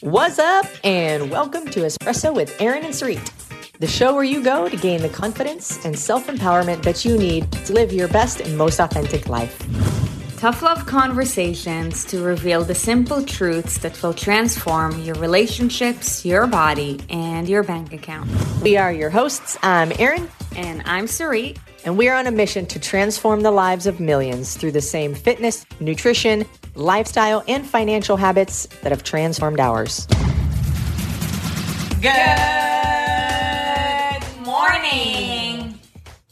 What's up, and welcome to Espresso with Aaron and Sarit, the show where you go to gain the confidence and self empowerment that you need to live your best and most authentic life. Tough love conversations to reveal the simple truths that will transform your relationships, your body, and your bank account. We are your hosts. I'm Aaron. And I'm Sarit. And we are on a mission to transform the lives of millions through the same fitness, nutrition, lifestyle, and financial habits that have transformed ours. Good morning.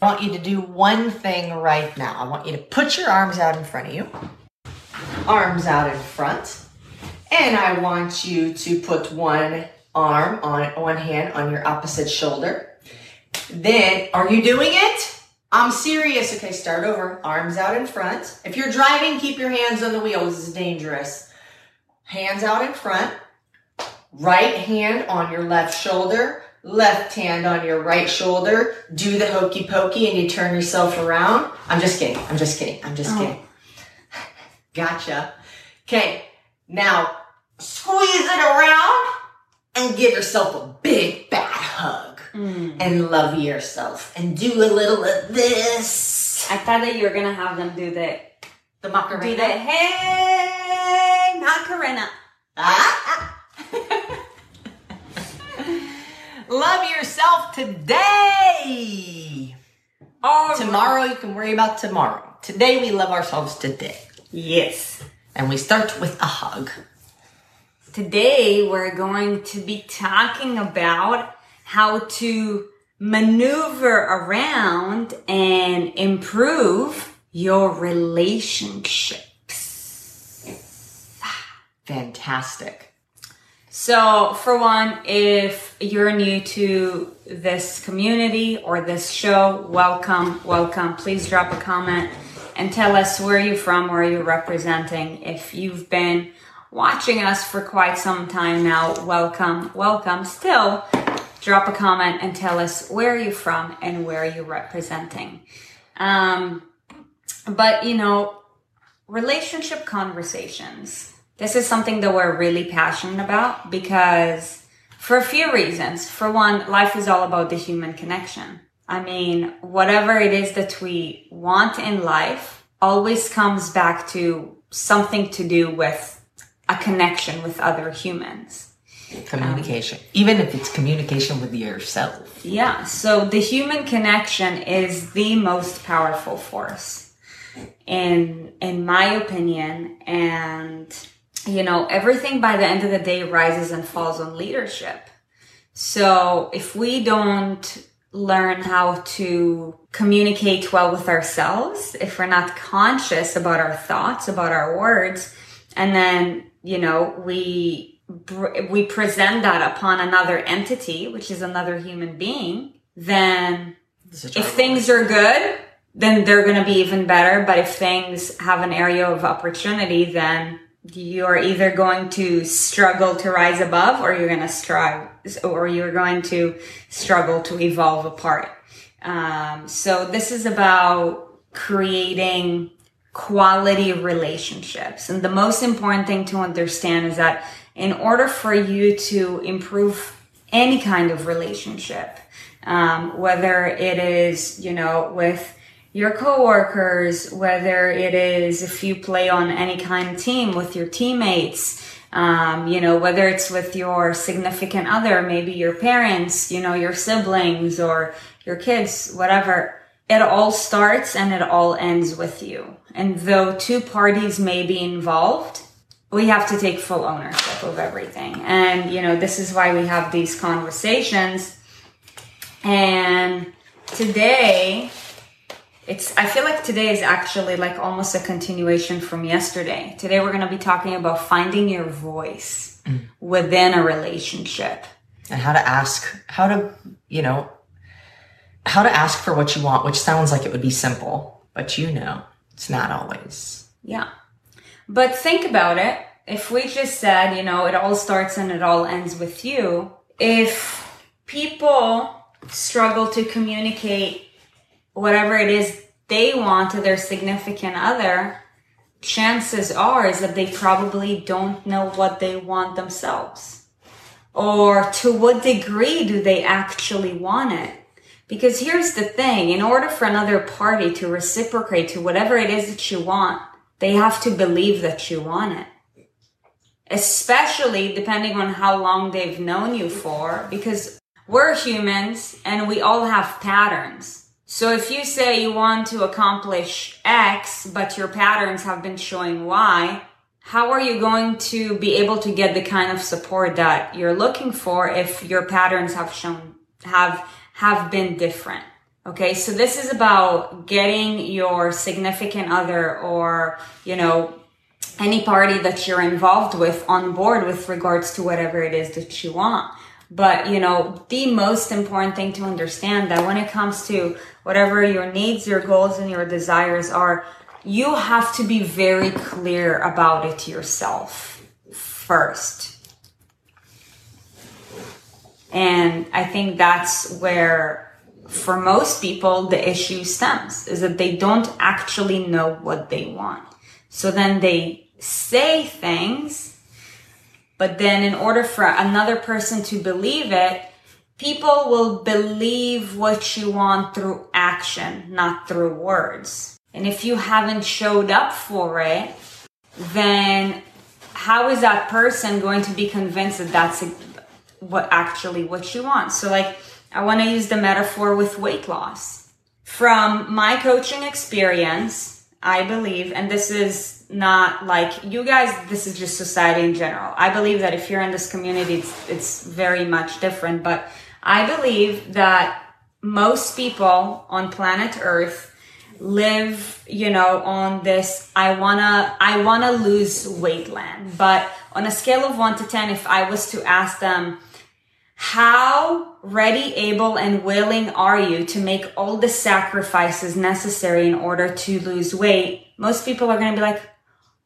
I want you to do one thing right now. I want you to put your arms out in front of you, arms out in front, and I want you to put one arm on one hand on your opposite shoulder. Then, are you doing it? I'm serious. Okay, start over. Arms out in front. If you're driving, keep your hands on the wheel. This is dangerous. Hands out in front. Right hand on your left shoulder. Left hand on your right shoulder. Do the hokey pokey and you turn yourself around. I'm just kidding. I'm just kidding. I'm just oh. kidding. Gotcha. Okay. Now squeeze it around and give yourself a big hug mm. and love yourself and do a little of this. I thought that you were gonna have them do the the Macarena. Do the hey Macarena. Ah. love yourself today. Oh, tomorrow you can worry about tomorrow. Today we love ourselves today. Yes. And we start with a hug. Today we're going to be talking about how to maneuver around and improve your relationships. Fantastic. So, for one, if you're new to this community or this show, welcome, welcome. Please drop a comment and tell us where you're from, where you're representing. If you've been watching us for quite some time now, welcome, welcome. Still, drop a comment and tell us where you're from and where you're representing. Um, but you know, relationship conversations. This is something that we're really passionate about because for a few reasons. For one, life is all about the human connection. I mean, whatever it is that we want in life always comes back to something to do with a connection with other humans. Communication, um, even if it's communication with yourself. Yeah. So the human connection is the most powerful force, in in my opinion, and you know everything by the end of the day rises and falls on leadership. So if we don't learn how to communicate well with ourselves, if we're not conscious about our thoughts, about our words, and then you know we we present that upon another entity, which is another human being, then if things are good, then they're going to be even better. But if things have an area of opportunity, then you're either going to struggle to rise above or you're going to strive or you're going to struggle to evolve apart. Um, so this is about creating quality relationships. And the most important thing to understand is that in order for you to improve any kind of relationship, um, whether it is, you know, with your coworkers, whether it is if you play on any kind of team with your teammates, um, you know, whether it's with your significant other, maybe your parents, you know, your siblings or your kids, whatever. It all starts and it all ends with you. And though two parties may be involved, we have to take full ownership of everything. And, you know, this is why we have these conversations. And today, it's, I feel like today is actually like almost a continuation from yesterday. Today, we're going to be talking about finding your voice mm. within a relationship. And how to ask, how to, you know, how to ask for what you want, which sounds like it would be simple, but you know, it's not always. Yeah. But think about it. If we just said, you know, it all starts and it all ends with you, if people struggle to communicate whatever it is they want to their significant other, chances are is that they probably don't know what they want themselves. Or to what degree do they actually want it? Because here's the thing, in order for another party to reciprocate to whatever it is that you want, they have to believe that you want it. Especially depending on how long they've known you for, because we're humans and we all have patterns. So if you say you want to accomplish X, but your patterns have been showing Y, how are you going to be able to get the kind of support that you're looking for if your patterns have shown, have, have been different? Okay. So this is about getting your significant other or, you know, any party that you're involved with on board with regards to whatever it is that you want. But, you know, the most important thing to understand that when it comes to whatever your needs, your goals, and your desires are, you have to be very clear about it yourself first. And I think that's where, for most people, the issue stems is that they don't actually know what they want. So then they say things but then in order for another person to believe it, people will believe what you want through action, not through words. And if you haven't showed up for it, then how is that person going to be convinced that that's what actually what you want? So like, I want to use the metaphor with weight loss. From my coaching experience, I believe, and this is not like you guys this is just society in general i believe that if you're in this community it's, it's very much different but i believe that most people on planet earth live you know on this i wanna i wanna lose weight land but on a scale of 1 to 10 if i was to ask them how ready, able, and willing are you to make all the sacrifices necessary in order to lose weight? Most people are going to be like,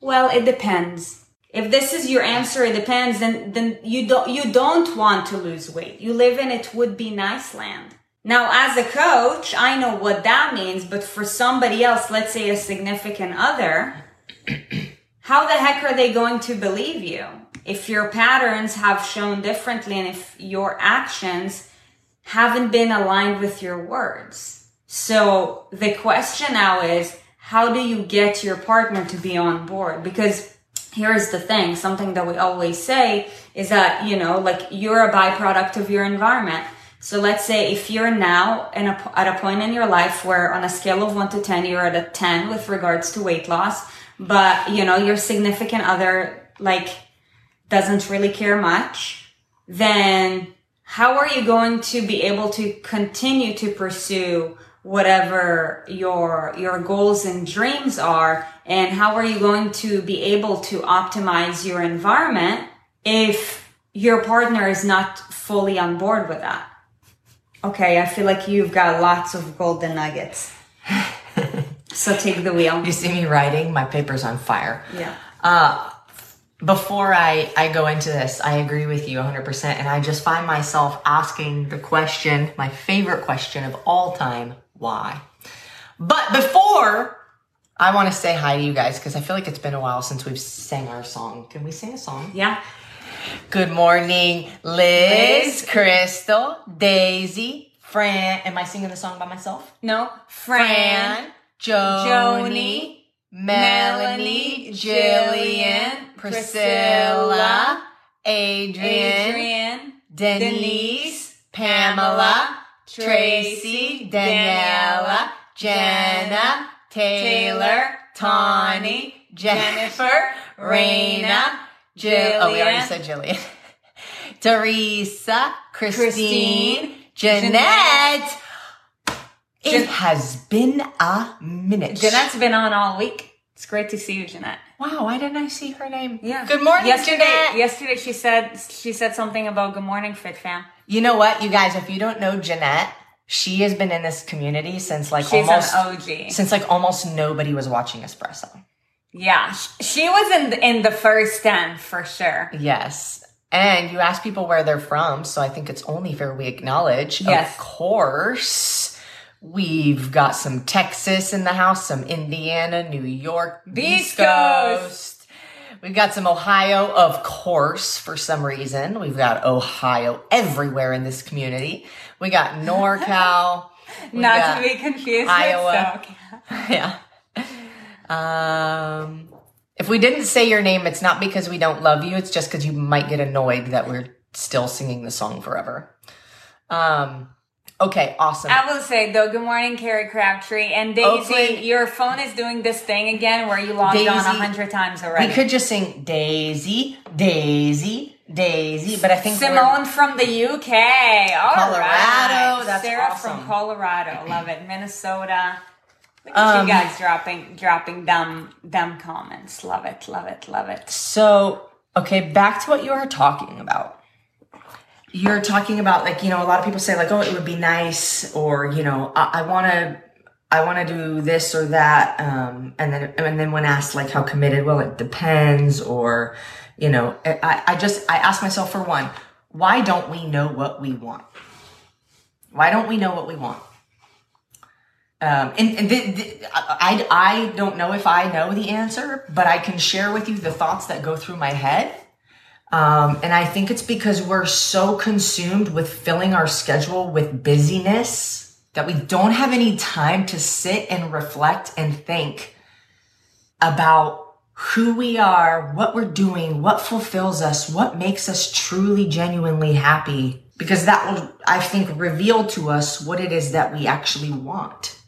well, it depends. If this is your answer, it depends, then, then you don't, you don't want to lose weight. You live in it would be nice land. Now, as a coach, I know what that means, but for somebody else, let's say a significant other, how the heck are they going to believe you? If your patterns have shown differently and if your actions haven't been aligned with your words. So the question now is, how do you get your partner to be on board? Because here's the thing, something that we always say is that, you know, like you're a byproduct of your environment. So let's say if you're now a, at a point in your life where on a scale of one to 10, you're at a 10 with regards to weight loss, but you know, your significant other like doesn't really care much, then how are you going to be able to continue to pursue whatever your your goals and dreams are? And how are you going to be able to optimize your environment if your partner is not fully on board with that? Okay i feel like you've got lots of golden nuggets. So take the wheel. You see me writing my paper's on fire. Yeah. Uh before I, I go into this, I agree with you 100%. And I just find myself asking the question, my favorite question of all time why. But before, I want to say hi to you guys because I feel like it's been a while since we've sang our song. Can we sing a song? Yeah. Good morning, Liz, Liz. Crystal, Daisy, Fran. Am I singing the song by myself? No. Fran, Joni, Melanie, Jillian, Priscilla, Adrian, Adrian Denise, Pamela, Tracy, Daniela, Jenna, Taylor, Tawny, Jennifer, Raina, Jill. Oh, we already said Jillian. Teresa, Christine, Christine Jeanette. It has been a minute. Jeanette's been on all week. It's great to see you, Jeanette. Wow, why didn't I see her name? Yeah. Good morning, yesterday, Jeanette. Yesterday she said she said something about good morning, Fit Fam. You know what, you guys, if you don't know Jeanette, she has been in this community since like She's almost OG. Since like almost nobody was watching Espresso. Yeah, she was in the, in the first ten for sure. Yes. And you ask people where they're from, so I think it's only fair we acknowledge. Yes. Of course, We've got some Texas in the house, some Indiana, New York, East Coast. We've got some Ohio, of course, for some reason. We've got Ohio everywhere in this community. We got NorCal. Not got to be confused Iowa. yeah. Um, if we didn't say your name, it's not because we don't love you. It's just because you might get annoyed that we're still singing the song forever. Um, okay, awesome. I will say though, good morning, Carrie Crabtree and Daisy. Oakland- Your phone is doing this thing again where you logged on a hundred times already. We could just sing Daisy, Daisy, Daisy, but I think Simone from the UK. All Colorado, right. that's Sarah awesome. from Colorado. Love it. Minnesota. Look at Um, you guys dropping dropping dumb dumb comments. Love it. Love it. Love it. So, okay, back to what you were talking about. You're talking about like, you know, a lot of people say like, oh, it would be nice or, you know, I, want to, I want to do this or that. Um, and then, and then when asked like how committed, well, it depends or, you know, I, I just, I ask myself for one, why don't we know what we want? Why don't we know what we want? Um, and, and th- th- I, I don't know if I know the answer, but I can share with you the thoughts that go through my head. Um, and I think it's because we're so consumed with filling our schedule with busyness that we don't have any time to sit and reflect and think about who we are, what we're doing, what fulfills us, what makes us truly, genuinely happy. Because that will, I think, reveal to us what it is that we actually want.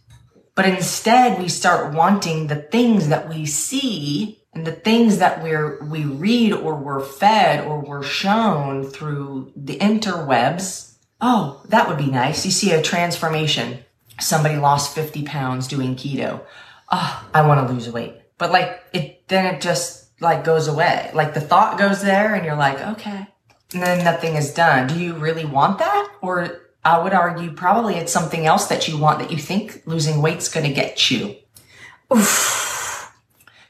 But instead, we start wanting the things that we see and the things that we're, we read or we're fed or we're shown through the interwebs. Oh, that would be nice. You see a transformation. Somebody lost 50 pounds doing keto. Oh, I want to lose weight. But like it, then it just like goes away. Like the thought goes there and you're like, okay. And then nothing is done. Do you really want that? Or I would argue probably it's something else that you want that you think losing weight's going to get you.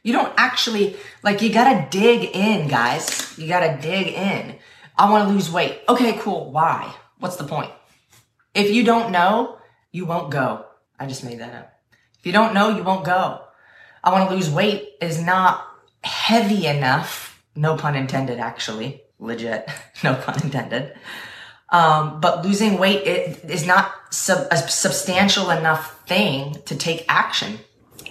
You don't actually, like, you gotta dig in, guys. You gotta dig in. I wanna lose weight. Okay, cool. Why? What's the point? If you don't know, you won't go. I just made that up. If you don't know, you won't go. I wanna lose weight is not heavy enough. No pun intended, actually. Legit. No pun intended. Um, but losing weight is not sub- a substantial enough thing to take action.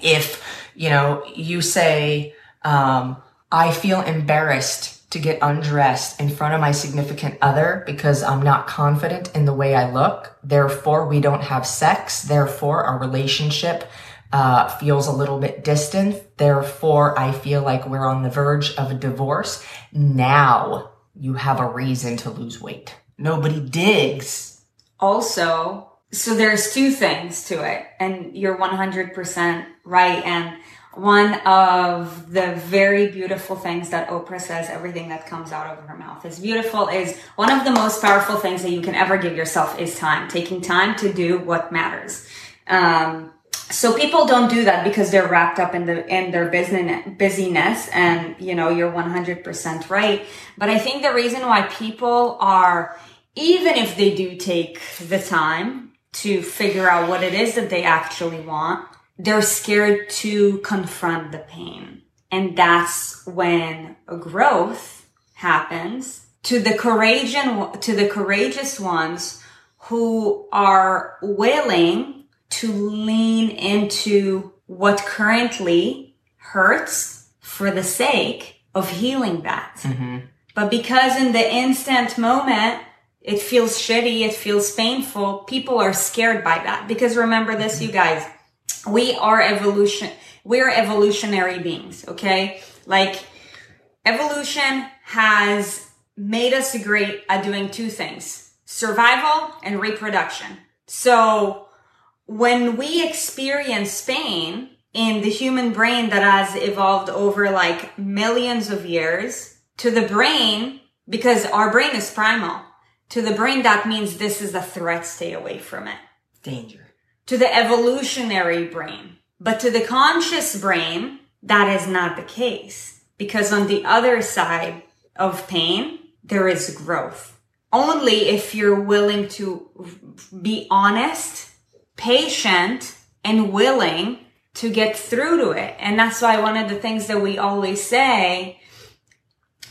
If, you know, you say, um, I feel embarrassed to get undressed in front of my significant other because I'm not confident in the way I look. Therefore, we don't have sex. Therefore, our relationship uh, feels a little bit distant. Therefore, I feel like we're on the verge of a divorce. Now you have a reason to lose weight. Nobody digs. Also, so there's two things to it, and you're 100% right. And one of the very beautiful things that Oprah says, everything that comes out of her mouth is beautiful, is one of the most powerful things that you can ever give yourself is time, taking time to do what matters. Um, so people don't do that because they're wrapped up in the in their business busyness and you know you're 100% right but i think the reason why people are even if they do take the time to figure out what it is that they actually want they're scared to confront the pain and that's when a growth happens to the courageous to the courageous ones who are willing to lean into what currently hurts for the sake of healing that. Mm-hmm. But because in the instant moment, it feels shitty, it feels painful, people are scared by that. Because remember this, you guys, we are evolution, we're evolutionary beings, okay? Like, evolution has made us great at doing two things survival and reproduction. So, when we experience pain in the human brain that has evolved over like millions of years to the brain, because our brain is primal, to the brain, that means this is a threat, stay away from it. Danger. To the evolutionary brain. But to the conscious brain, that is not the case. Because on the other side of pain, there is growth. Only if you're willing to be honest patient and willing to get through to it. And that's why one of the things that we always say,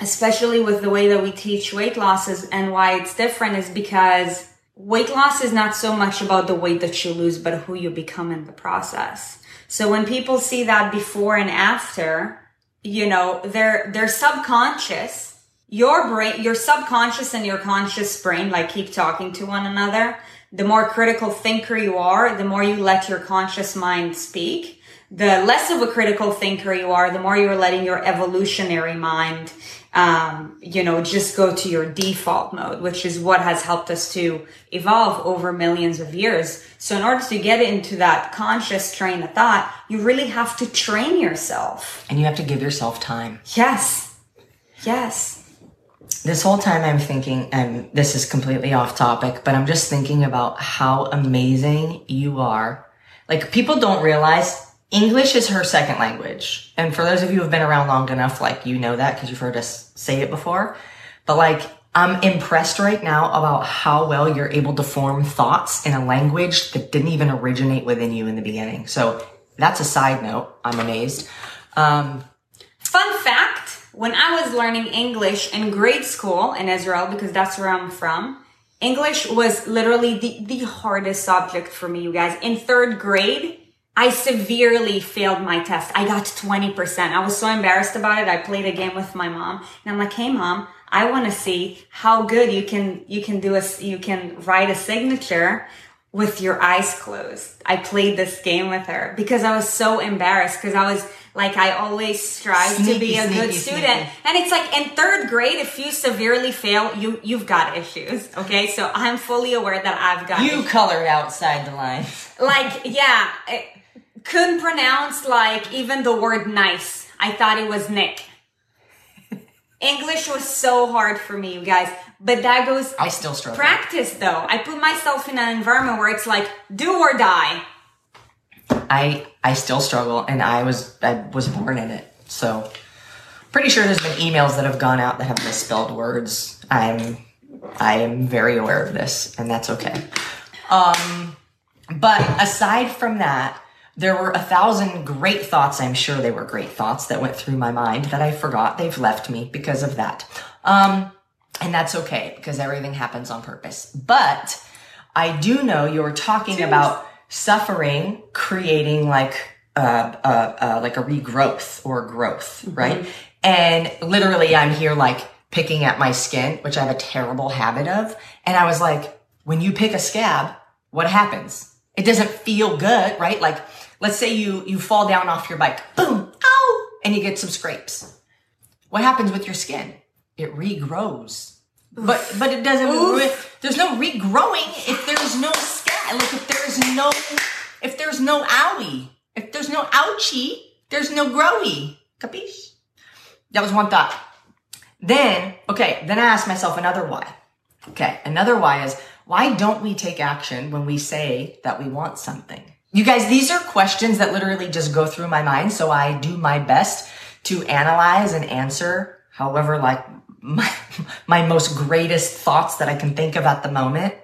especially with the way that we teach weight losses and why it's different is because weight loss is not so much about the weight that you lose, but who you become in the process. So when people see that before and after, you know, their, their subconscious, your brain, your subconscious and your conscious brain, like keep talking to one another. The more critical thinker you are, the more you let your conscious mind speak. The less of a critical thinker you are, the more you're letting your evolutionary mind um, you know, just go to your default mode, which is what has helped us to evolve over millions of years. So in order to get into that conscious train of thought, you really have to train yourself. And you have to give yourself time. Yes. Yes. This whole time I'm thinking, and this is completely off topic, but I'm just thinking about how amazing you are. Like people don't realize English is her second language. And for those of you who have been around long enough, like you know that because you've heard us say it before. But like, I'm impressed right now about how well you're able to form thoughts in a language that didn't even originate within you in the beginning. So that's a side note. I'm amazed. Um, Fun fact when I was learning English in grade school in Israel, because that's where I'm from, English was literally the, the hardest subject for me, you guys. In third grade, I severely failed my test. I got 20%. I was so embarrassed about it. I played a game with my mom and I'm like, Hey mom, I want to see how good you can, you can do a, you can write a signature with your eyes closed. I played this game with her because I was so embarrassed because I was like, I always strive sneaky, to be a sneaky, good student. Sneaky. And it's like in third grade, if you severely fail, you, you've got issues. Okay. So I'm fully aware that I've got You issues. colored outside the lines. Like, yeah. It, couldn't pronounce like even the word nice. I thought it was Nick. English was so hard for me, you guys. But that goes. I still struggle. Practice though. I put myself in an environment where it's like do or die. I I still struggle, and I was I was born in it. So pretty sure there's been emails that have gone out that have misspelled words. I'm I am very aware of this, and that's okay. Um, but aside from that, there were a thousand great thoughts. I'm sure they were great thoughts that went through my mind that I forgot. They've left me because of that. Um, and that's okay because everything happens on purpose. But I do know you're talking Cheers. about suffering, creating like uh, uh, uh, like a regrowth or growth, mm-hmm. right? And literally, I'm here like picking at my skin, which I have a terrible habit of. And I was like, when you pick a scab, what happens? It doesn't feel good, right? Like Let's say you, you fall down off your bike, boom, ow, and you get some scrapes. What happens with your skin? It regrows. But, but it doesn't, re- there's no regrowing if there's no scat. Like if there's no, if there's no owie, if there's no ouchie, there's no growy. Capiche? That was one thought. Then, okay, then I asked myself another why. Okay, another why is why don't we take action when we say that we want something? You guys, these are questions that literally just go through my mind. So I do my best to analyze and answer however, like my, my most greatest thoughts that I can think of at the moment.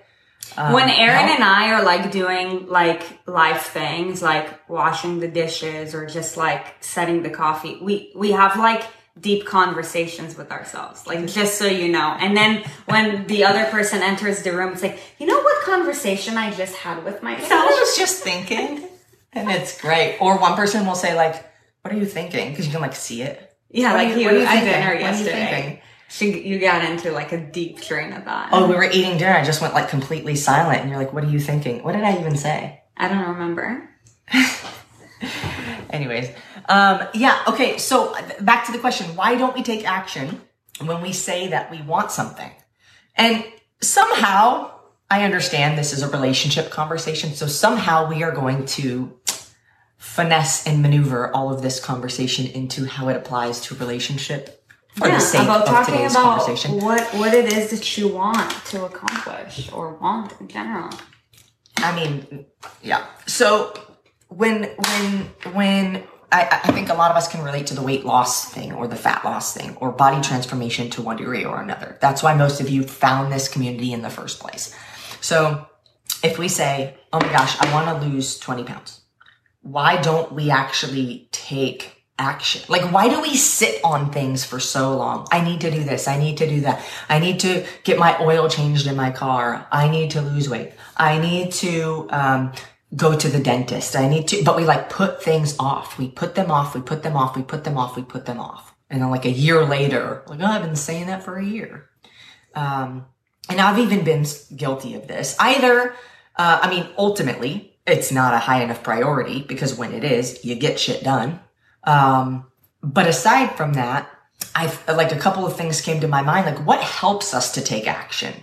Um, when Aaron and I are like doing like life things, like washing the dishes or just like setting the coffee, we, we have like deep conversations with ourselves, like just so you know. And then when the other person enters the room, it's like, you know what conversation I just had with myself? I was just thinking, and it's great. Or one person will say like, "What are you thinking?" Because you can like see it. Yeah, what like you, you at dinner yesterday. She, you got into like a deep train of thought. Oh, we were eating dinner. I just went like completely silent, and you're like, "What are you thinking?" What did I even say? I don't remember. Anyways, um, yeah, okay. So back to the question: Why don't we take action when we say that we want something? And somehow, I understand this is a relationship conversation. So somehow we are going to finesse and maneuver all of this conversation into how it applies to relationship for yeah, the sake about of talking today's about conversation. What what it is that you want to accomplish or want in general. I mean, yeah. So when when when I, I, think a lot of us can relate to the weight loss thing or the fat loss thing or body transformation to one degree or another. That's why most of you found this community in the first place. So if we say, oh my gosh, I want to lose 20 pounds, why don't we actually take action? Like, why do we sit on things for so long? I need to do this. I need to do that. I need to get my oil changed in my car. I need to lose weight. I need to, um, go to the dentist. I need to, but we like put things off. We put them off. We put them off. We put them off. We put them off. And then like a year later, like, oh, I've been saying that for a year. Um, and I've even been guilty of this. Either, uh, I mean, ultimately, it's not a high enough priority because when it is, you get shit done. Um, but aside from that, I've like a couple of things came to my mind. Like, what helps us to take action?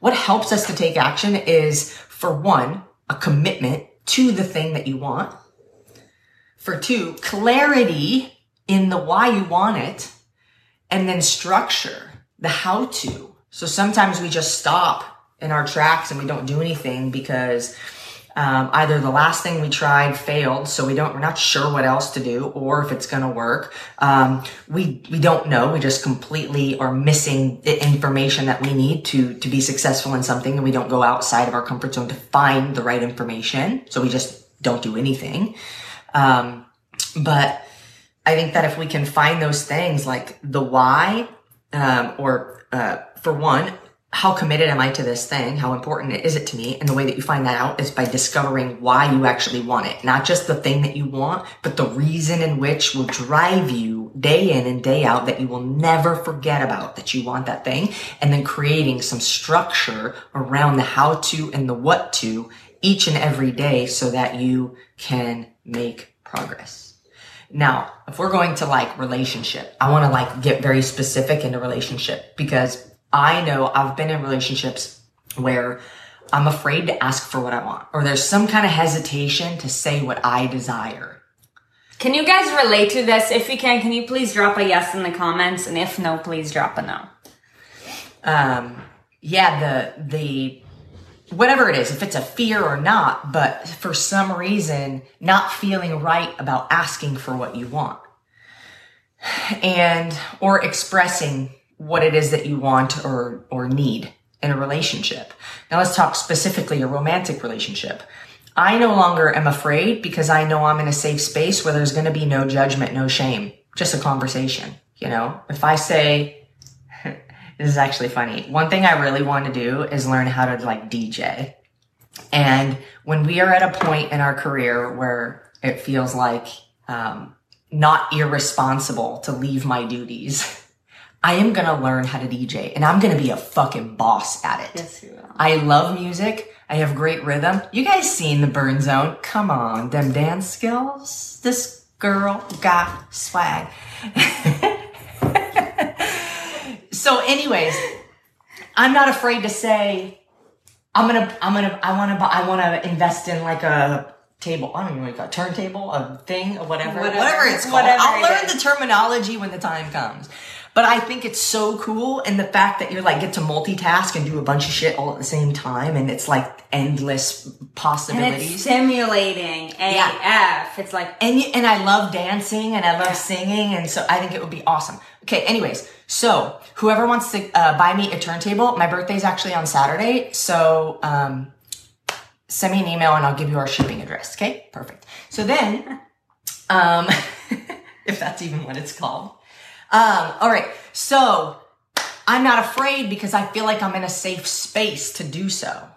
What helps us to take action is, for one, a commitment to the thing that you want. For two, clarity in the why you want it. And then structure, the how to. So sometimes we just stop in our tracks and we don't do anything because um, either the last thing we tried failed, so we don't, we're not sure what else to do, or if it's going to work. Um, we we don't know. We just completely are missing the information that we need to to be successful in something, and we don't go outside of our comfort zone to find the right information. So we just don't do anything. Um, but I think that if we can find those things like the why, um, or uh, for one, how committed am I to this thing? How important is it to me? And the way that you find that out is by discovering why you actually want it. Not just the thing that you want, but the reason in which will drive you day in and day out that you will never forget about that you want that thing. And then creating some structure around the how to and the what to each and every day so that you can make progress. Now, if we're going to like relationship, I want to like get very specific into relationship because I know I've been in relationships where I'm afraid to ask for what I want, or there's some kind of hesitation to say what I desire. Can you guys relate to this? If you can, can you please drop a yes in the comments? And if no, please drop a no. Um, yeah, the, the, whatever it is, if it's a fear or not, but for some reason, not feeling right about asking for what you want and, or expressing what it is that you want or, or need in a relationship. Now let's talk specifically a romantic relationship. I no longer am afraid because I know I'm in a safe space where there's going to be no judgment, no shame, just a conversation. You know, if I say, this is actually funny. One thing I really want to do is learn how to like DJ. And when we are at a point in our career where it feels like, um, not irresponsible to leave my duties I am gonna learn how to DJ and I'm gonna be a fucking boss at it. Yes, you will. I love music. I have great rhythm. You guys seen the burn zone? Come on, them dance skills. This girl got swag. so, anyways, I'm not afraid to say I'm gonna, I'm gonna, I wanna, I wanna invest in like a table. I don't even know what a turntable, a thing, or whatever, whatever, whatever it's called. Whatever I'll learn the terminology when the time comes. But I think it's so cool. And the fact that you're like, get to multitask and do a bunch of shit all at the same time. And it's like endless possibilities. And it's stimulating AF. Yeah. It's like, and, and I love dancing and I love yeah. singing. And so I think it would be awesome. Okay. Anyways. So whoever wants to uh, buy me a turntable, my birthday's actually on Saturday. So, um, send me an email and I'll give you our shipping address. Okay. Perfect. So then, um, if that's even what it's called. Um, all right. So I'm not afraid because I feel like I'm in a safe space to do so.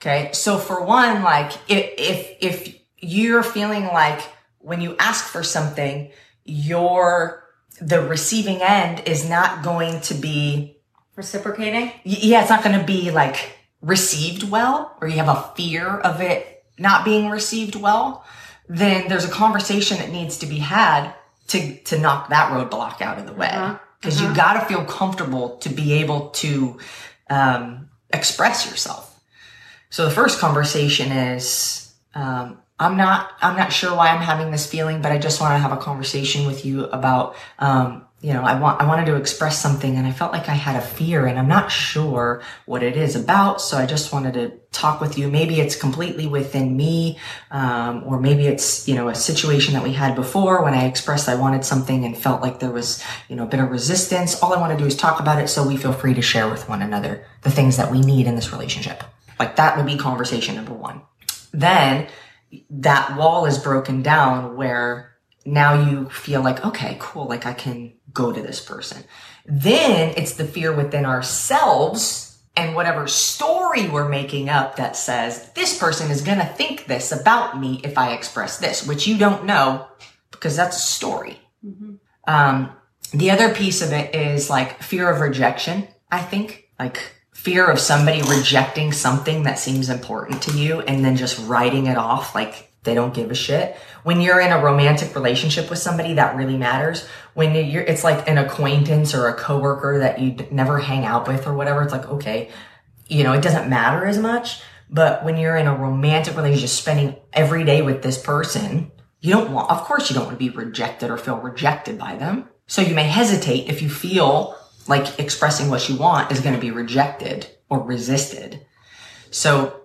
Okay. So for one, like if, if, if you're feeling like when you ask for something, your, the receiving end is not going to be reciprocating. Yeah. It's not going to be like received well, or you have a fear of it not being received well. Then there's a conversation that needs to be had to to knock that roadblock out of the way because uh-huh. uh-huh. you got to feel comfortable to be able to um, express yourself. So the first conversation is um, I'm not I'm not sure why I'm having this feeling, but I just want to have a conversation with you about um, you know, I want, I wanted to express something and I felt like I had a fear and I'm not sure what it is about. So I just wanted to talk with you. Maybe it's completely within me. Um, or maybe it's, you know, a situation that we had before when I expressed I wanted something and felt like there was, you know, a bit of resistance. All I want to do is talk about it so we feel free to share with one another the things that we need in this relationship. Like that would be conversation number one. Then that wall is broken down where now you feel like, okay, cool, like I can go to this person. Then it's the fear within ourselves and whatever story we're making up that says this person is going to think this about me if I express this, which you don't know because that's a story. Mm-hmm. Um, the other piece of it is like fear of rejection, I think. Like fear of somebody rejecting something that seems important to you and then just writing it off like they don't give a shit. When you're in a romantic relationship with somebody that really matters, when you're, it's like an acquaintance or a coworker that you never hang out with or whatever, it's like, okay, you know, it doesn't matter as much. But when you're in a romantic relationship, spending every day with this person, you don't want, of course, you don't want to be rejected or feel rejected by them. So you may hesitate if you feel like expressing what you want is going to be rejected or resisted. So,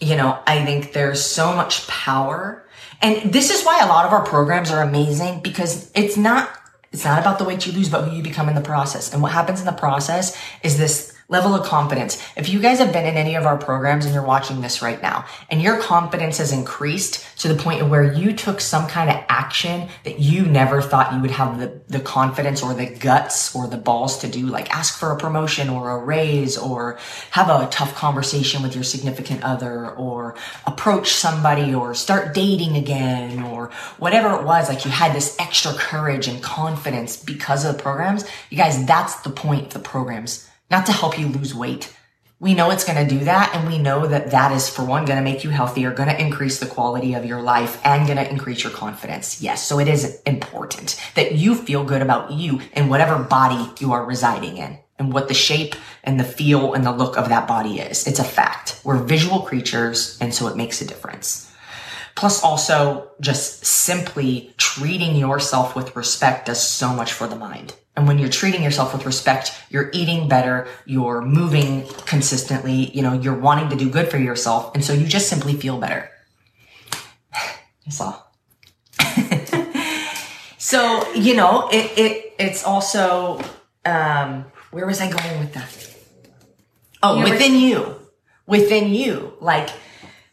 you know, I think there's so much power. And this is why a lot of our programs are amazing because it's not, it's not about the weight you lose, but who you become in the process. And what happens in the process is this level of confidence. If you guys have been in any of our programs and you're watching this right now and your confidence has increased to the point of where you took some kind of action that you never thought you would have the, the confidence or the guts or the balls to do, like ask for a promotion or a raise or have a tough conversation with your significant other or approach somebody or start dating again or whatever it was, like you had this extra courage and confidence because of the programs. You guys, that's the point of the programs not to help you lose weight. We know it's going to do that. And we know that that is for one, going to make you healthier, going to increase the quality of your life and going to increase your confidence. Yes. So it is important that you feel good about you and whatever body you are residing in and what the shape and the feel and the look of that body is. It's a fact. We're visual creatures. And so it makes a difference. Plus also just simply treating yourself with respect does so much for the mind. And when you're treating yourself with respect, you're eating better, you're moving consistently, you know, you're wanting to do good for yourself. And so you just simply feel better. That's all. so, you know, it, it, it's also, um, where was I going with that? Oh, within you, within you, like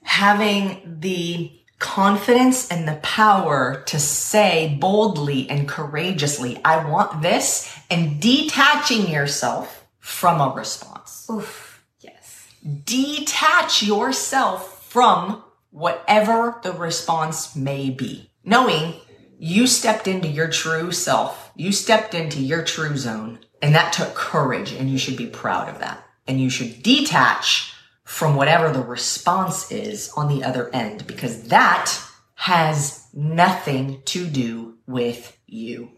having the confidence and the power to say boldly and courageously, I want this, and detaching yourself from a response. Oof, yes. Detach yourself from whatever the response may be, knowing you stepped into your true self, you stepped into your true zone, and that took courage, and you should be proud of that. And you should detach from whatever the response is on the other end because that has nothing to do with you.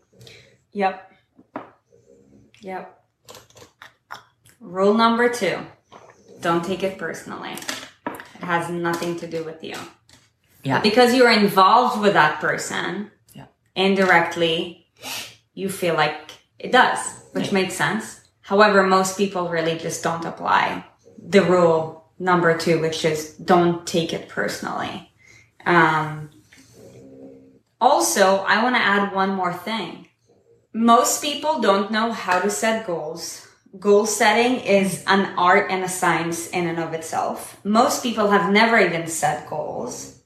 Yep. Yep. Rule number two don't take it personally. It has nothing to do with you. Yeah. But because you're involved with that person yeah. indirectly, you feel like it does, which yeah. makes sense. However, most people really just don't apply the rule number two, which is don't take it personally. Um, also, I want to add one more thing. Most people don't know how to set goals. Goal setting is an art and a science in and of itself. Most people have never even set goals.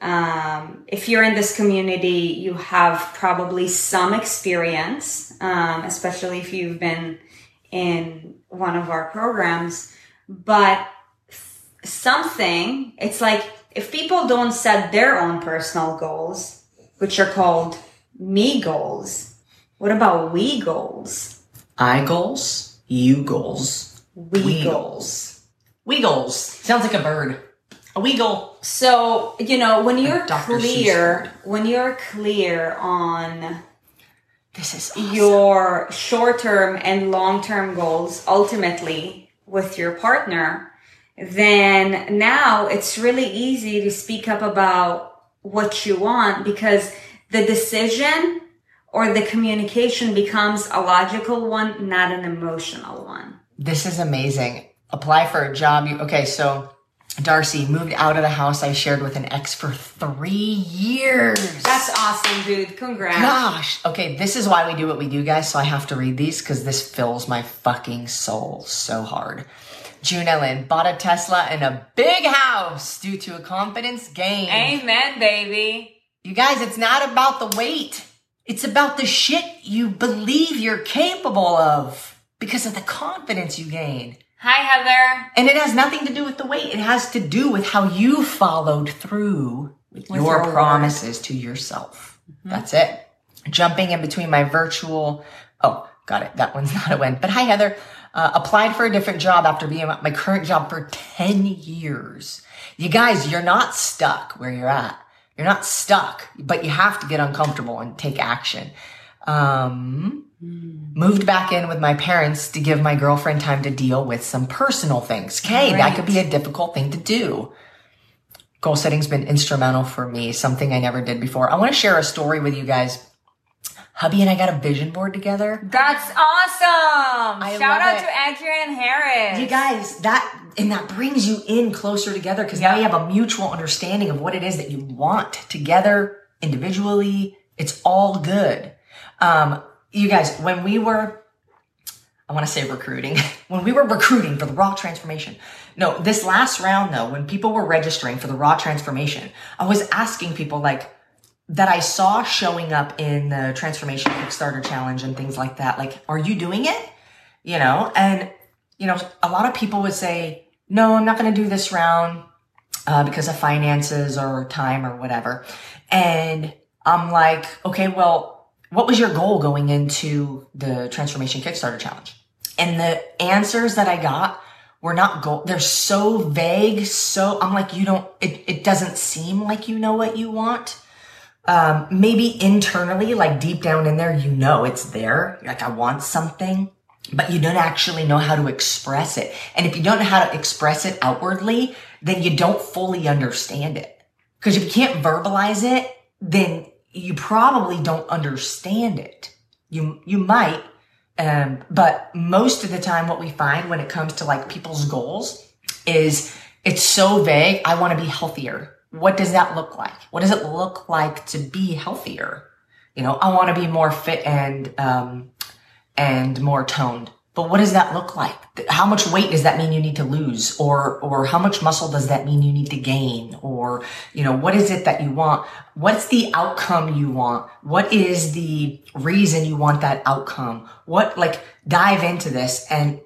Um, if you're in this community, you have probably some experience, um, especially if you've been in one of our programs. But something, it's like if people don't set their own personal goals, which are called me goals, what about we goals? I goals, you goals, we, we goals. We goals. Sounds like a bird. A weagle. So, you know, when you're clear, when you're clear on this is awesome. your short-term and long-term goals ultimately with your partner, then now it's really easy to speak up about what you want because the decision or the communication becomes a logical one, not an emotional one. This is amazing. Apply for a job. You, okay, so Darcy moved out of the house I shared with an ex for three years. That's awesome, dude. Congrats. Gosh. Okay, this is why we do what we do, guys. So I have to read these because this fills my fucking soul so hard. June Ellen bought a Tesla and a big house due to a confidence gain. Amen, baby. You guys, it's not about the weight. It's about the shit you believe you're capable of because of the confidence you gain. Hi, Heather. And it has nothing to do with the weight. It has to do with how you followed through with, With your your promises to yourself. Mm-hmm. That's it. Jumping in between my virtual. Oh, got it. That one's not a win. But hi, Heather. Uh, applied for a different job after being at my current job for 10 years. You guys, you're not stuck where you're at. You're not stuck, but you have to get uncomfortable and take action. Um, moved back in with my parents to give my girlfriend time to deal with some personal things. Okay, that could be a difficult thing to do. Goal setting's been instrumental for me, something I never did before. I want to share a story with you guys. Hubby and I got a vision board together. That's awesome. I Shout out it. to Adrian Harris. You guys, that and that brings you in closer together because now you have a mutual understanding of what it is that you want together, individually. It's all good. Um, you guys, when we were, I want to say recruiting, when we were recruiting for the raw transformation. No, this last round though, when people were registering for the raw transformation, I was asking people like, that I saw showing up in the transformation Kickstarter challenge and things like that. Like, are you doing it? You know, and you know, a lot of people would say, no, I'm not going to do this round uh, because of finances or time or whatever. And I'm like, okay, well, what was your goal going into the transformation Kickstarter challenge? And the answers that I got were not goal. They're so vague. So I'm like, you don't, it, it doesn't seem like you know what you want um, maybe internally, like deep down in there, you know it's there. Like, I want something, but you don't actually know how to express it. And if you don't know how to express it outwardly, then you don't fully understand it. Because if you can't verbalize it, then you probably don't understand it. You, you might, um, but most of the time what we find when it comes to like people's goals is it's so vague. I want to be healthier. What does that look like? What does it look like to be healthier? You know, I want to be more fit and, um, and more toned. But what does that look like? How much weight does that mean you need to lose? Or, or how much muscle does that mean you need to gain? Or, you know, what is it that you want? What's the outcome you want? What is the reason you want that outcome? What, like, dive into this and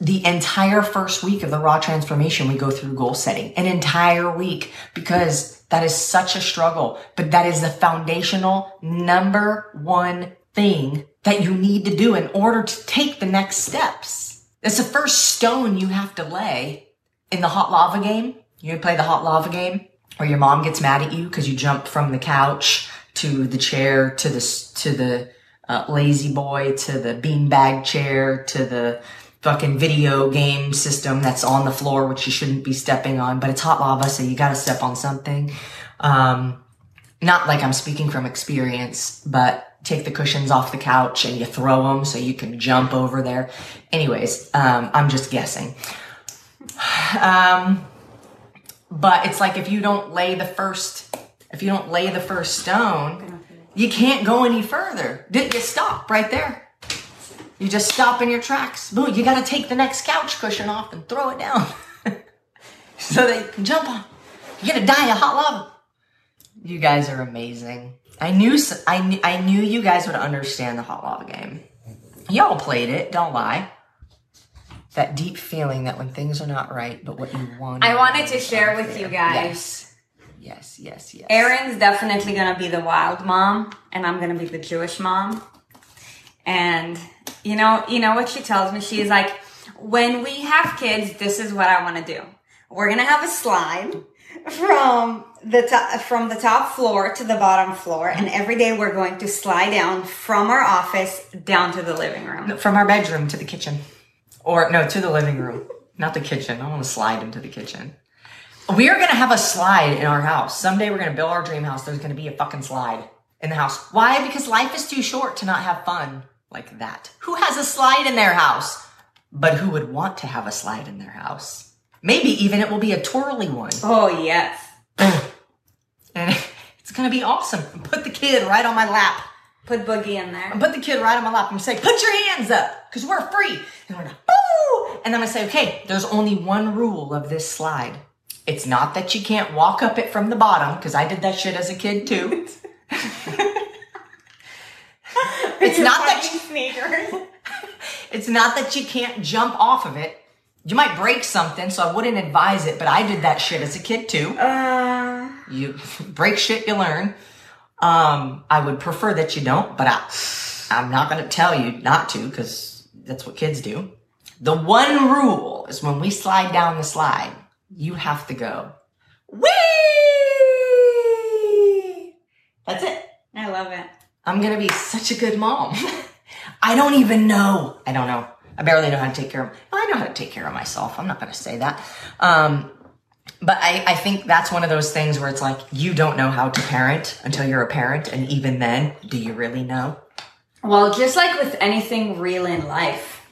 the entire first week of the raw transformation, we go through goal setting, an entire week, because that is such a struggle. But that is the foundational number one thing that you need to do in order to take the next steps. That's the first stone you have to lay in the hot lava game. You play the hot lava game where your mom gets mad at you because you jump from the couch to the chair to the, to the uh, lazy boy to the beanbag chair to the fucking video game system that's on the floor, which you shouldn't be stepping on, but it's hot lava, so you gotta step on something. Um, not like I'm speaking from experience, but take the cushions off the couch and you throw them so you can jump over there. Anyways, um, I'm just guessing. Um, but it's like if you don't lay the first, if you don't lay the first stone, you can't go any further. Did you stop right there? You just stop in your tracks. Boom, you gotta take the next couch cushion off and throw it down. so they can jump on. You're gonna die of hot lava. You guys are amazing. I knew, I knew, I knew you guys would understand the hot lava game. Y'all played it, don't lie. That deep feeling that when things are not right, but what you want. I wanted to share with you guys. Yes. Yes, yes, yes. Erin's definitely gonna be the wild mom, and I'm gonna be the Jewish mom. And you know, you know what she tells me? She's like, when we have kids, this is what I want to do. We're gonna have a slide from the top, from the top floor to the bottom floor, and every day we're going to slide down from our office down to the living room. From our bedroom to the kitchen. Or, no, to the living room. Not the kitchen. I want to slide into the kitchen. We are going to have a slide in our house. Someday we're going to build our dream house. There's going to be a fucking slide in the house. Why? Because life is too short to not have fun like that. Who has a slide in their house? But who would want to have a slide in their house? Maybe even it will be a twirly one. Oh yes. And it's going to be awesome. Put the kid right on my lap. Put Boogie in there. and put the kid right on my lap and say, put your hands up, because we're free. And we're boom! woo! And then I'm gonna say, okay, there's only one rule of this slide. It's not that you can't walk up it from the bottom, because I did that shit as a kid too. it's not that you, sneakers. it's not that you can't jump off of it. You might break something, so I wouldn't advise it, but I did that shit as a kid too. Uh, You break shit, you learn. Um, I would prefer that you don't, but I, I'm not going to tell you not to because that's what kids do. The one rule is when we slide down the slide, you have to go, wee! That's it. I love it. I'm to be such a good mom. I don't even know. I don't know. I barely know how to take care of, I know how to take care of myself. I'm not to say that. Um, but I, I think that's one of those things where it's like you don't know how to parent until you're a parent and even then do you really know Well, just like with anything real in life,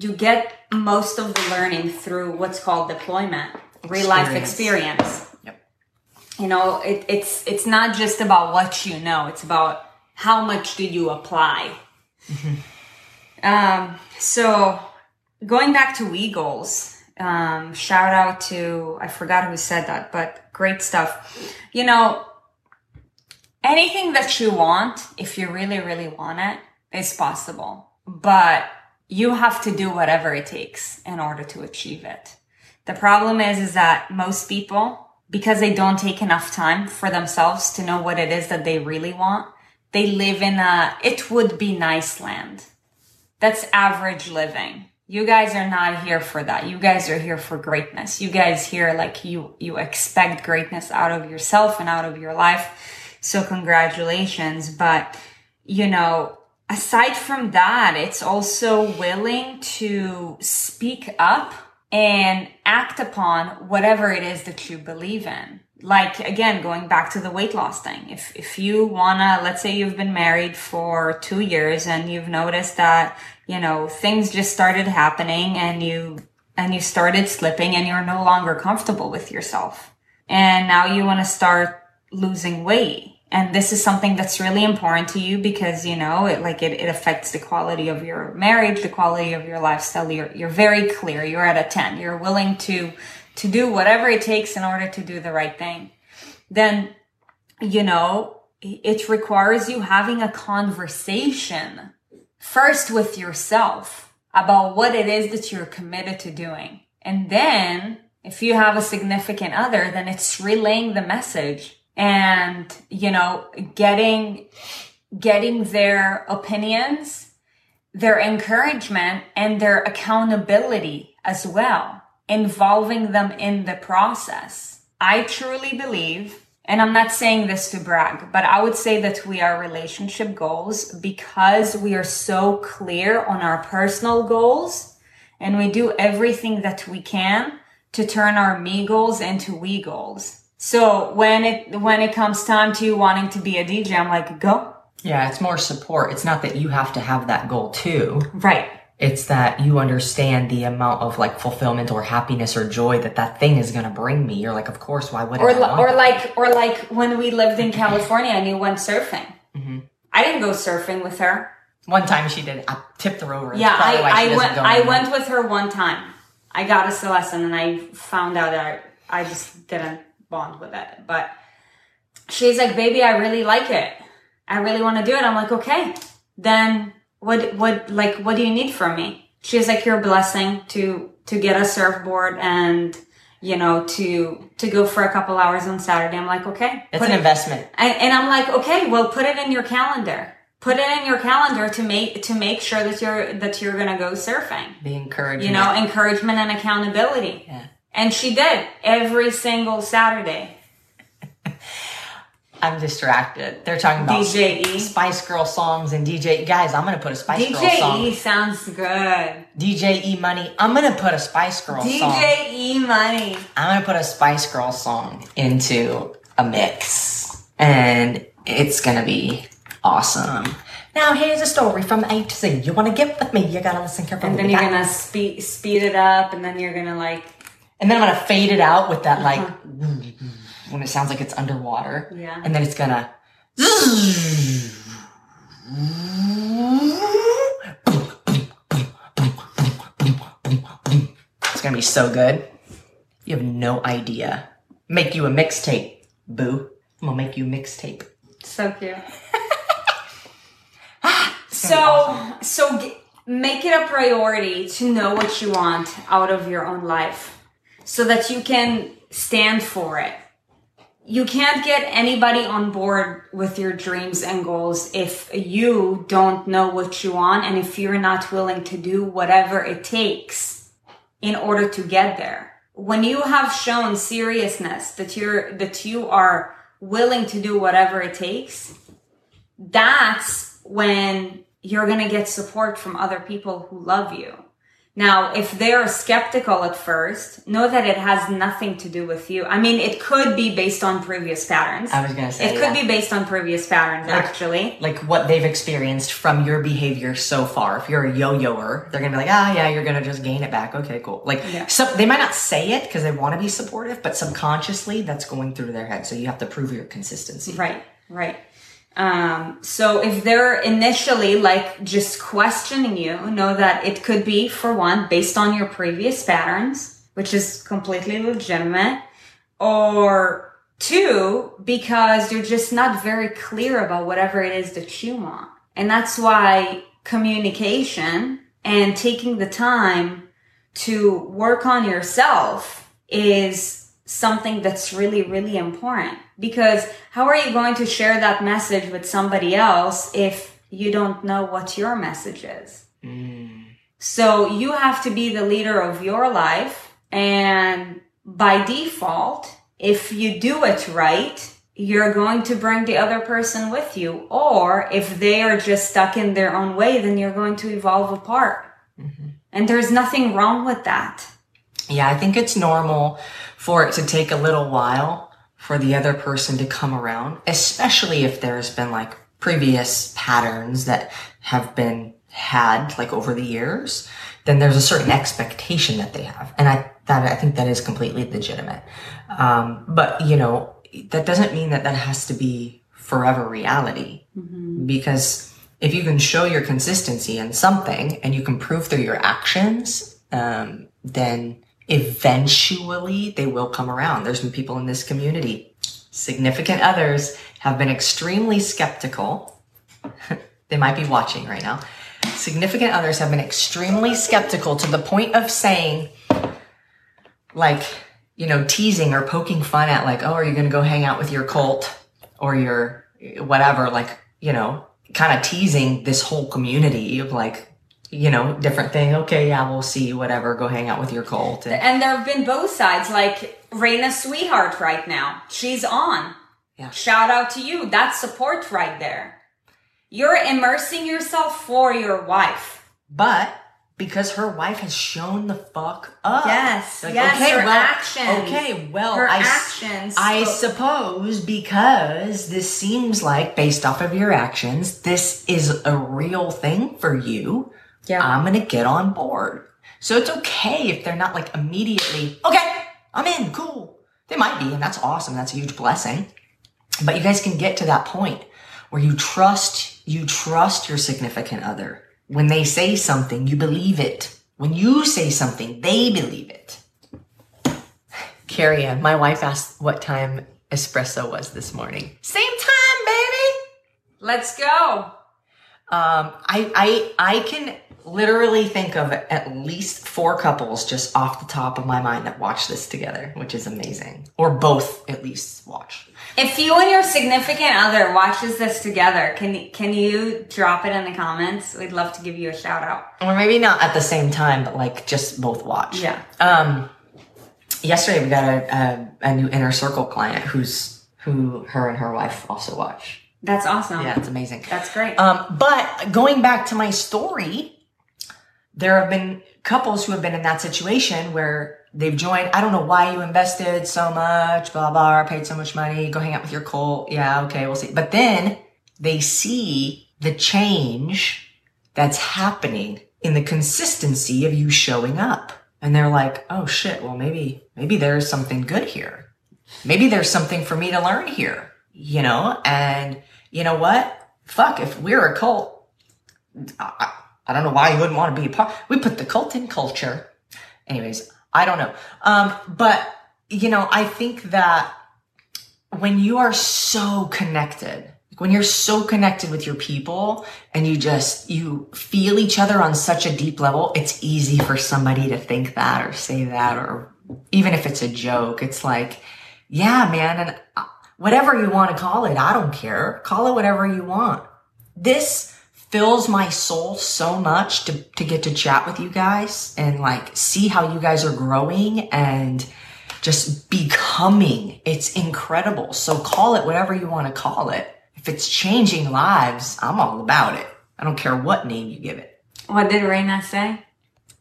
you get most of the learning through what's called deployment, real life Experience. experience. Yep. You know, it, it's it's not just about what you know; it's about how much did you apply. Um, so, going back to we goals, um, shout out to I forgot who said that, but great stuff. You know, anything that you want, if you really, really want it, is possible. But you have to do whatever it takes in order to achieve it. The problem is, is that most people, because they don't take enough time for themselves to know what it is that they really want, they live in a, it would be nice land. That's average living. You guys are not here for that. You guys are here for greatness. You guys here, like you, you expect greatness out of yourself and out of your life. So congratulations. But, you know, aside from that, it's also willing to speak up and act upon whatever it is that you believe in. Like again, going back to the weight loss thing. If, if you wanna, let's say you've been married for two years and you've noticed that, you know, things just started happening and you, and you started slipping and you're no longer comfortable with yourself. And now you want to start losing weight and this is something that's really important to you because you know it like it, it affects the quality of your marriage the quality of your lifestyle you're, you're very clear you're at a 10 you're willing to to do whatever it takes in order to do the right thing then you know it requires you having a conversation first with yourself about what it is that you're committed to doing. And then if you have a significant other then it's relaying the message and you know getting getting their opinions their encouragement and their accountability as well involving them in the process i truly believe and i'm not saying this to brag but i would say that we are relationship goals because we are so clear on our personal goals and we do everything that we can to turn our me goals into we goals so when it when it comes time to wanting to be a DJ, I'm like, go. yeah it's more support it's not that you have to have that goal too Right. It's that you understand the amount of like fulfillment or happiness or joy that that thing is going to bring me you're like of course why would Or I or like or like when we lived in California and you went surfing. Mm-hmm. I didn't go surfing with her. one time she did I tipped her over yeah, I, I went I went with her one time. I got us a lesson and I found out that I just didn't bond with it. But she's like, baby, I really like it. I really want to do it. I'm like, okay, then what, what, like, what do you need from me? She's like, you're blessing to, to get a surfboard and, you know, to, to go for a couple hours on Saturday. I'm like, okay. it's an it- investment and, and I'm like, okay, well, put it in your calendar. Put it in your calendar to make, to make sure that you're, that you're going to go surfing the encouragement you know, encouragement and accountability. Yeah. And she did every single Saturday. I'm distracted they're talking about DJ E. spice girl songs and dj guys i'm going to put a spice girl song DJ E sounds good. dj e money i'm going to put a spice girl song DJ E money. I'm gonna put a Spice Girl song into a mix, and it's gonna be awesome. Now here's a story from A to Z. You wanna get with me? You gotta listen carefully. And then you're gonna speed speed it up, and then you're gonna like and then I'm gonna fade it out with that like uh-huh. When it sounds like it's underwater. Yeah. And then it's gonna. It's gonna be so good. You have no idea. Make you a mixtape, boo. I'm gonna make you a mixtape. So cute. Ah, so so g- make it a priority to know what you want out of your own life so that you can stand for it. You can't get anybody on board with your dreams and goals if you don't know what you want and if you're not willing to do whatever it takes in order to get there. When you have shown seriousness that you're that you are willing to do whatever it takes, that's when you're going to get support from other people who love you. Now, if they're skeptical at first, know that it has nothing to do with you. I mean, it could be based on previous patterns. I was gonna say It could yeah. be based on previous patterns, actually. like what they've experienced from your behavior so far. If you're a yo-yoer, they're gonna be like, ah, yeah, you're gonna just gain it back. Okay, cool. Like, Yeah. so they might not say it because they want to be supportive, but subconsciously that's going through their head. So you have to prove your consistency. Right, right. Um, so if they're initially like just questioning you, know that it could be for one, based on your previous patterns, which is completely legitimate, or two, because you're just not very clear about whatever it is that you want. And that's why communication and taking the time to work on yourself is something that's really, really important. Because how are you going to share that message with somebody else if you don't know what your message is? Mm. So you have to be the leader of your life. And by default, if you do it right, you're going to bring the other person with you. Or if they are just stuck in their own way, then you're going to evolve apart. Mm-hmm. And there's nothing wrong with that. Yeah, I think it's normal for it to take a little while for the other person to come around, especially if there's been like previous patterns that have been had like over the years, then there's a certain expectation that they have. And I, that, I think that is completely legitimate. Um, but you know, that doesn't mean that that has to be forever reality because if you can show your consistency in something and you can prove through your actions, um, then eventually they will come around. There's been people in this community, significant others have been extremely skeptical. they might be watching right now. Significant others have been extremely skeptical to the point of saying, like, you know, teasing or poking fun at, like, oh, are you going to go hang out with your cult or your whatever? Like, you know, kind of teasing this whole community of like, you know, different thing. Okay, yeah, we'll see, whatever. Go hang out with your cult. And, And there have been both sides, like Raina Sweetheart right now. She's on. Yeah. Shout out to you. That's support right there. You're immersing yourself for your wife. but because her wife has shown the fuck up. Yes, Like, yes, her well, actions. Okay, well, Her I, actions I suppose because this seems like, based off of your actions, this is a real thing for you. Yeah. I'm gonna get on board. So it's okay if they're not like immediately, okay, I'm in, cool. They might be, and that's awesome. That's a huge blessing. But you guys can get to that point where you trust, you trust your significant other. When they say something, you believe it. When you say something, they believe it. Carrie Ann, my wife asked what time espresso was this morning. Same time, baby. Let's go. Um, I, I, I can literally think of at least four couples just off the top of my mind that watch this together, which is amazing. Or both at least watch. If you and your significant other watches this together, can can you drop it in the comments? We'd love to give you a shout out. Or maybe not at the same time, but like just both watch. Yeah. Um, yesterday we got a, a, a new inner circle client who's, who her and her wife also watch. That's awesome. Yeah, it's amazing. That's great. Um, but going back to my story, there have been couples who have been in that situation where they've joined. I don't know why you invested so much, blah, blah, paid so much money, go hang out with your cult. Yeah, okay, we'll see. But then they see the change that's happening in the consistency of you showing up. And they're like, oh shit, well, maybe, maybe there's something good here. Maybe there's something for me to learn here, you know? And you know what? Fuck, if we're a cult, I, I don't know why you wouldn't want to be a part. We put the cult in culture. Anyways, I don't know. Um, but you know, I think that when you are so connected, when you're so connected with your people and you just, you feel each other on such a deep level, it's easy for somebody to think that or say that, or even if it's a joke, it's like, yeah, man. And uh, whatever you want to call it, I don't care. Call it whatever you want. This fills my soul so much to, to get to chat with you guys and like see how you guys are growing and just becoming. It's incredible. So call it whatever you want to call it. If it's changing lives, I'm all about it. I don't care what name you give it. What did Raina say?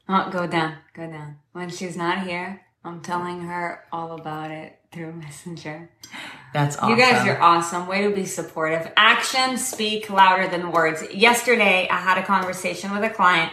Oh, go down, go down. When she's not here, I'm telling her all about it through Messenger. That's awesome. You guys are awesome. Way to be supportive. Actions speak louder than words. Yesterday, I had a conversation with a client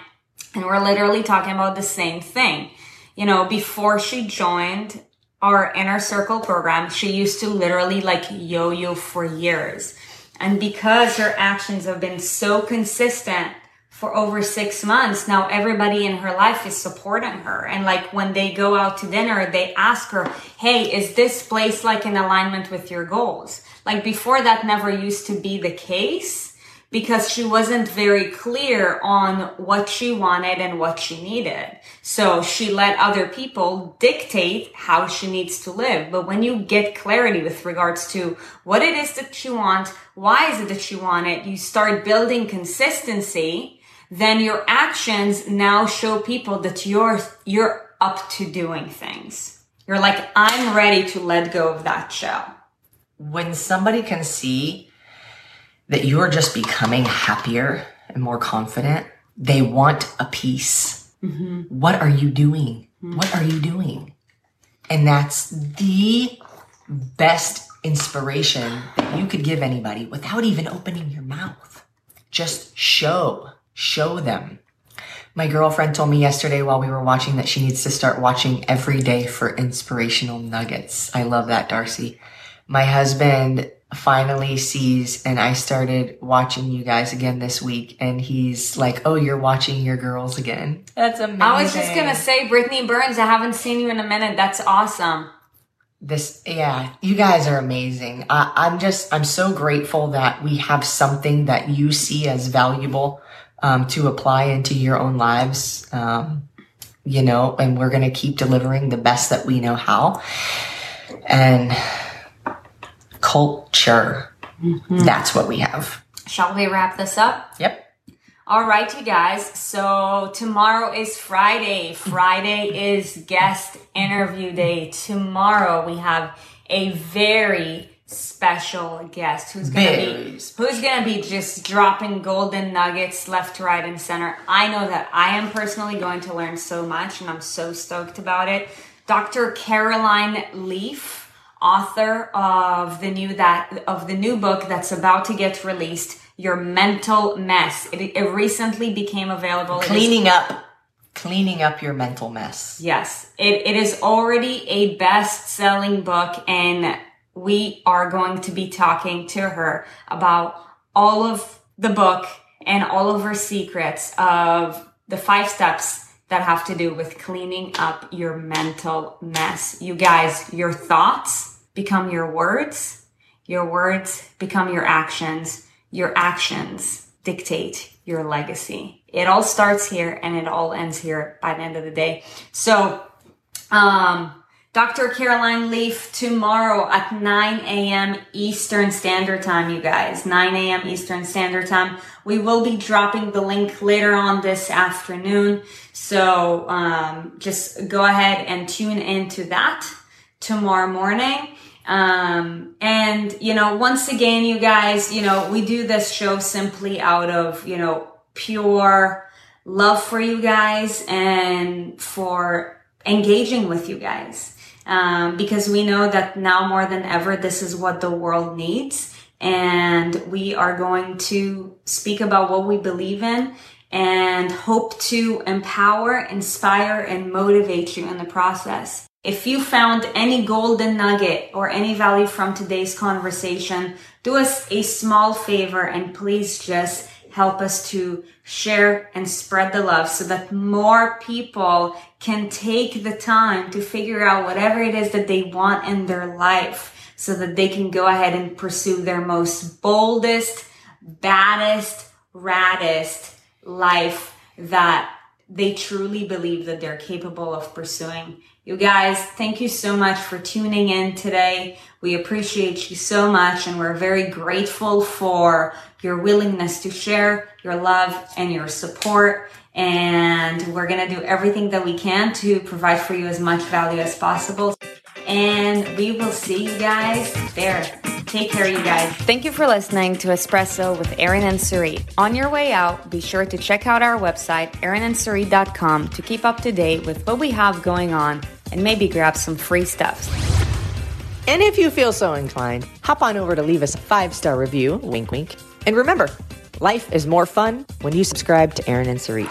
and we're literally talking about the same thing. You know, before she joined our inner circle program, she used to literally like yo-yo for years. And because her actions have been so consistent for over six months, now everybody in her life is supporting her. And like when they go out to dinner, they ask her, Hey, is this place like in alignment with your goals? Like before that never used to be the case because she wasn't very clear on what she wanted and what she needed. So she let other people dictate how she needs to live. But when you get clarity with regards to what it is that you want, why is it that you want it, you start building consistency, then your actions now show people that you're, you're up to doing things. You're like, I'm ready to let go of that shell. When somebody can see that you're just becoming happier and more confident, they want a piece. Mm-hmm. What are you doing? Mm-hmm. What are you doing? And that's the best inspiration that you could give anybody without even opening your mouth. Just show, show them. My girlfriend told me yesterday while we were watching that she needs to start watching every day for inspirational nuggets. I love that, Darcy. My husband finally sees and I started watching you guys again this week and he's like, Oh, you're watching your girls again. That's amazing. I was just gonna say, Brittany Burns, I haven't seen you in a minute. That's awesome. This, yeah, you guys are amazing. I, I'm just, I'm so grateful that we have something that you see as valuable um, to apply into your own lives. Um, you know, and we're going to keep delivering the best that we know how. And culture. Mm-hmm. That's what we have. Shall we wrap this up? Yep. All right, you guys. So tomorrow is Friday. Friday is guest interview day. Tomorrow we have a very special guest who's gonna be who's gonna be just dropping golden nuggets left, right, and center. I know that I am personally going to learn so much, and I'm so stoked about it. Dr. Caroline Leaf author of the new that of the new book that's about to get released your mental mess it, it recently became available cleaning up cleaning up your mental mess yes it, it is already a best-selling book and we are going to be talking to her about all of the book and all of her secrets of the five steps that have to do with cleaning up your mental mess. You guys, your thoughts become your words. Your words become your actions. Your actions dictate your legacy. It all starts here and it all ends here by the end of the day. So, um, Dr. Caroline Leaf tomorrow at 9 a.m. Eastern Standard Time, you guys. 9 a.m. Eastern Standard Time. We will be dropping the link later on this afternoon. So, um, just go ahead and tune into that tomorrow morning. Um, and, you know, once again, you guys, you know, we do this show simply out of, you know, pure love for you guys and for engaging with you guys. Um, because we know that now more than ever, this is what the world needs. And we are going to speak about what we believe in and hope to empower, inspire, and motivate you in the process. If you found any golden nugget or any value from today's conversation, do us a small favor and please just help us to share and spread the love so that more people can take the time to figure out whatever it is that they want in their life so that they can go ahead and pursue their most boldest, baddest, raddest life that they truly believe that they're capable of pursuing. You guys, thank you so much for tuning in today. We appreciate you so much and we're very grateful for your willingness to share your love and your support. And we're going to do everything that we can to provide for you as much value as possible. And we will see you guys there. Take care, you guys. Thank you for listening to Espresso with Erin and Sarit. On your way out, be sure to check out our website, erinandsarit.com, to keep up to date with what we have going on and maybe grab some free stuff. And if you feel so inclined, hop on over to leave us a five star review, wink, wink. And remember, life is more fun when you subscribe to Erin and Sarit.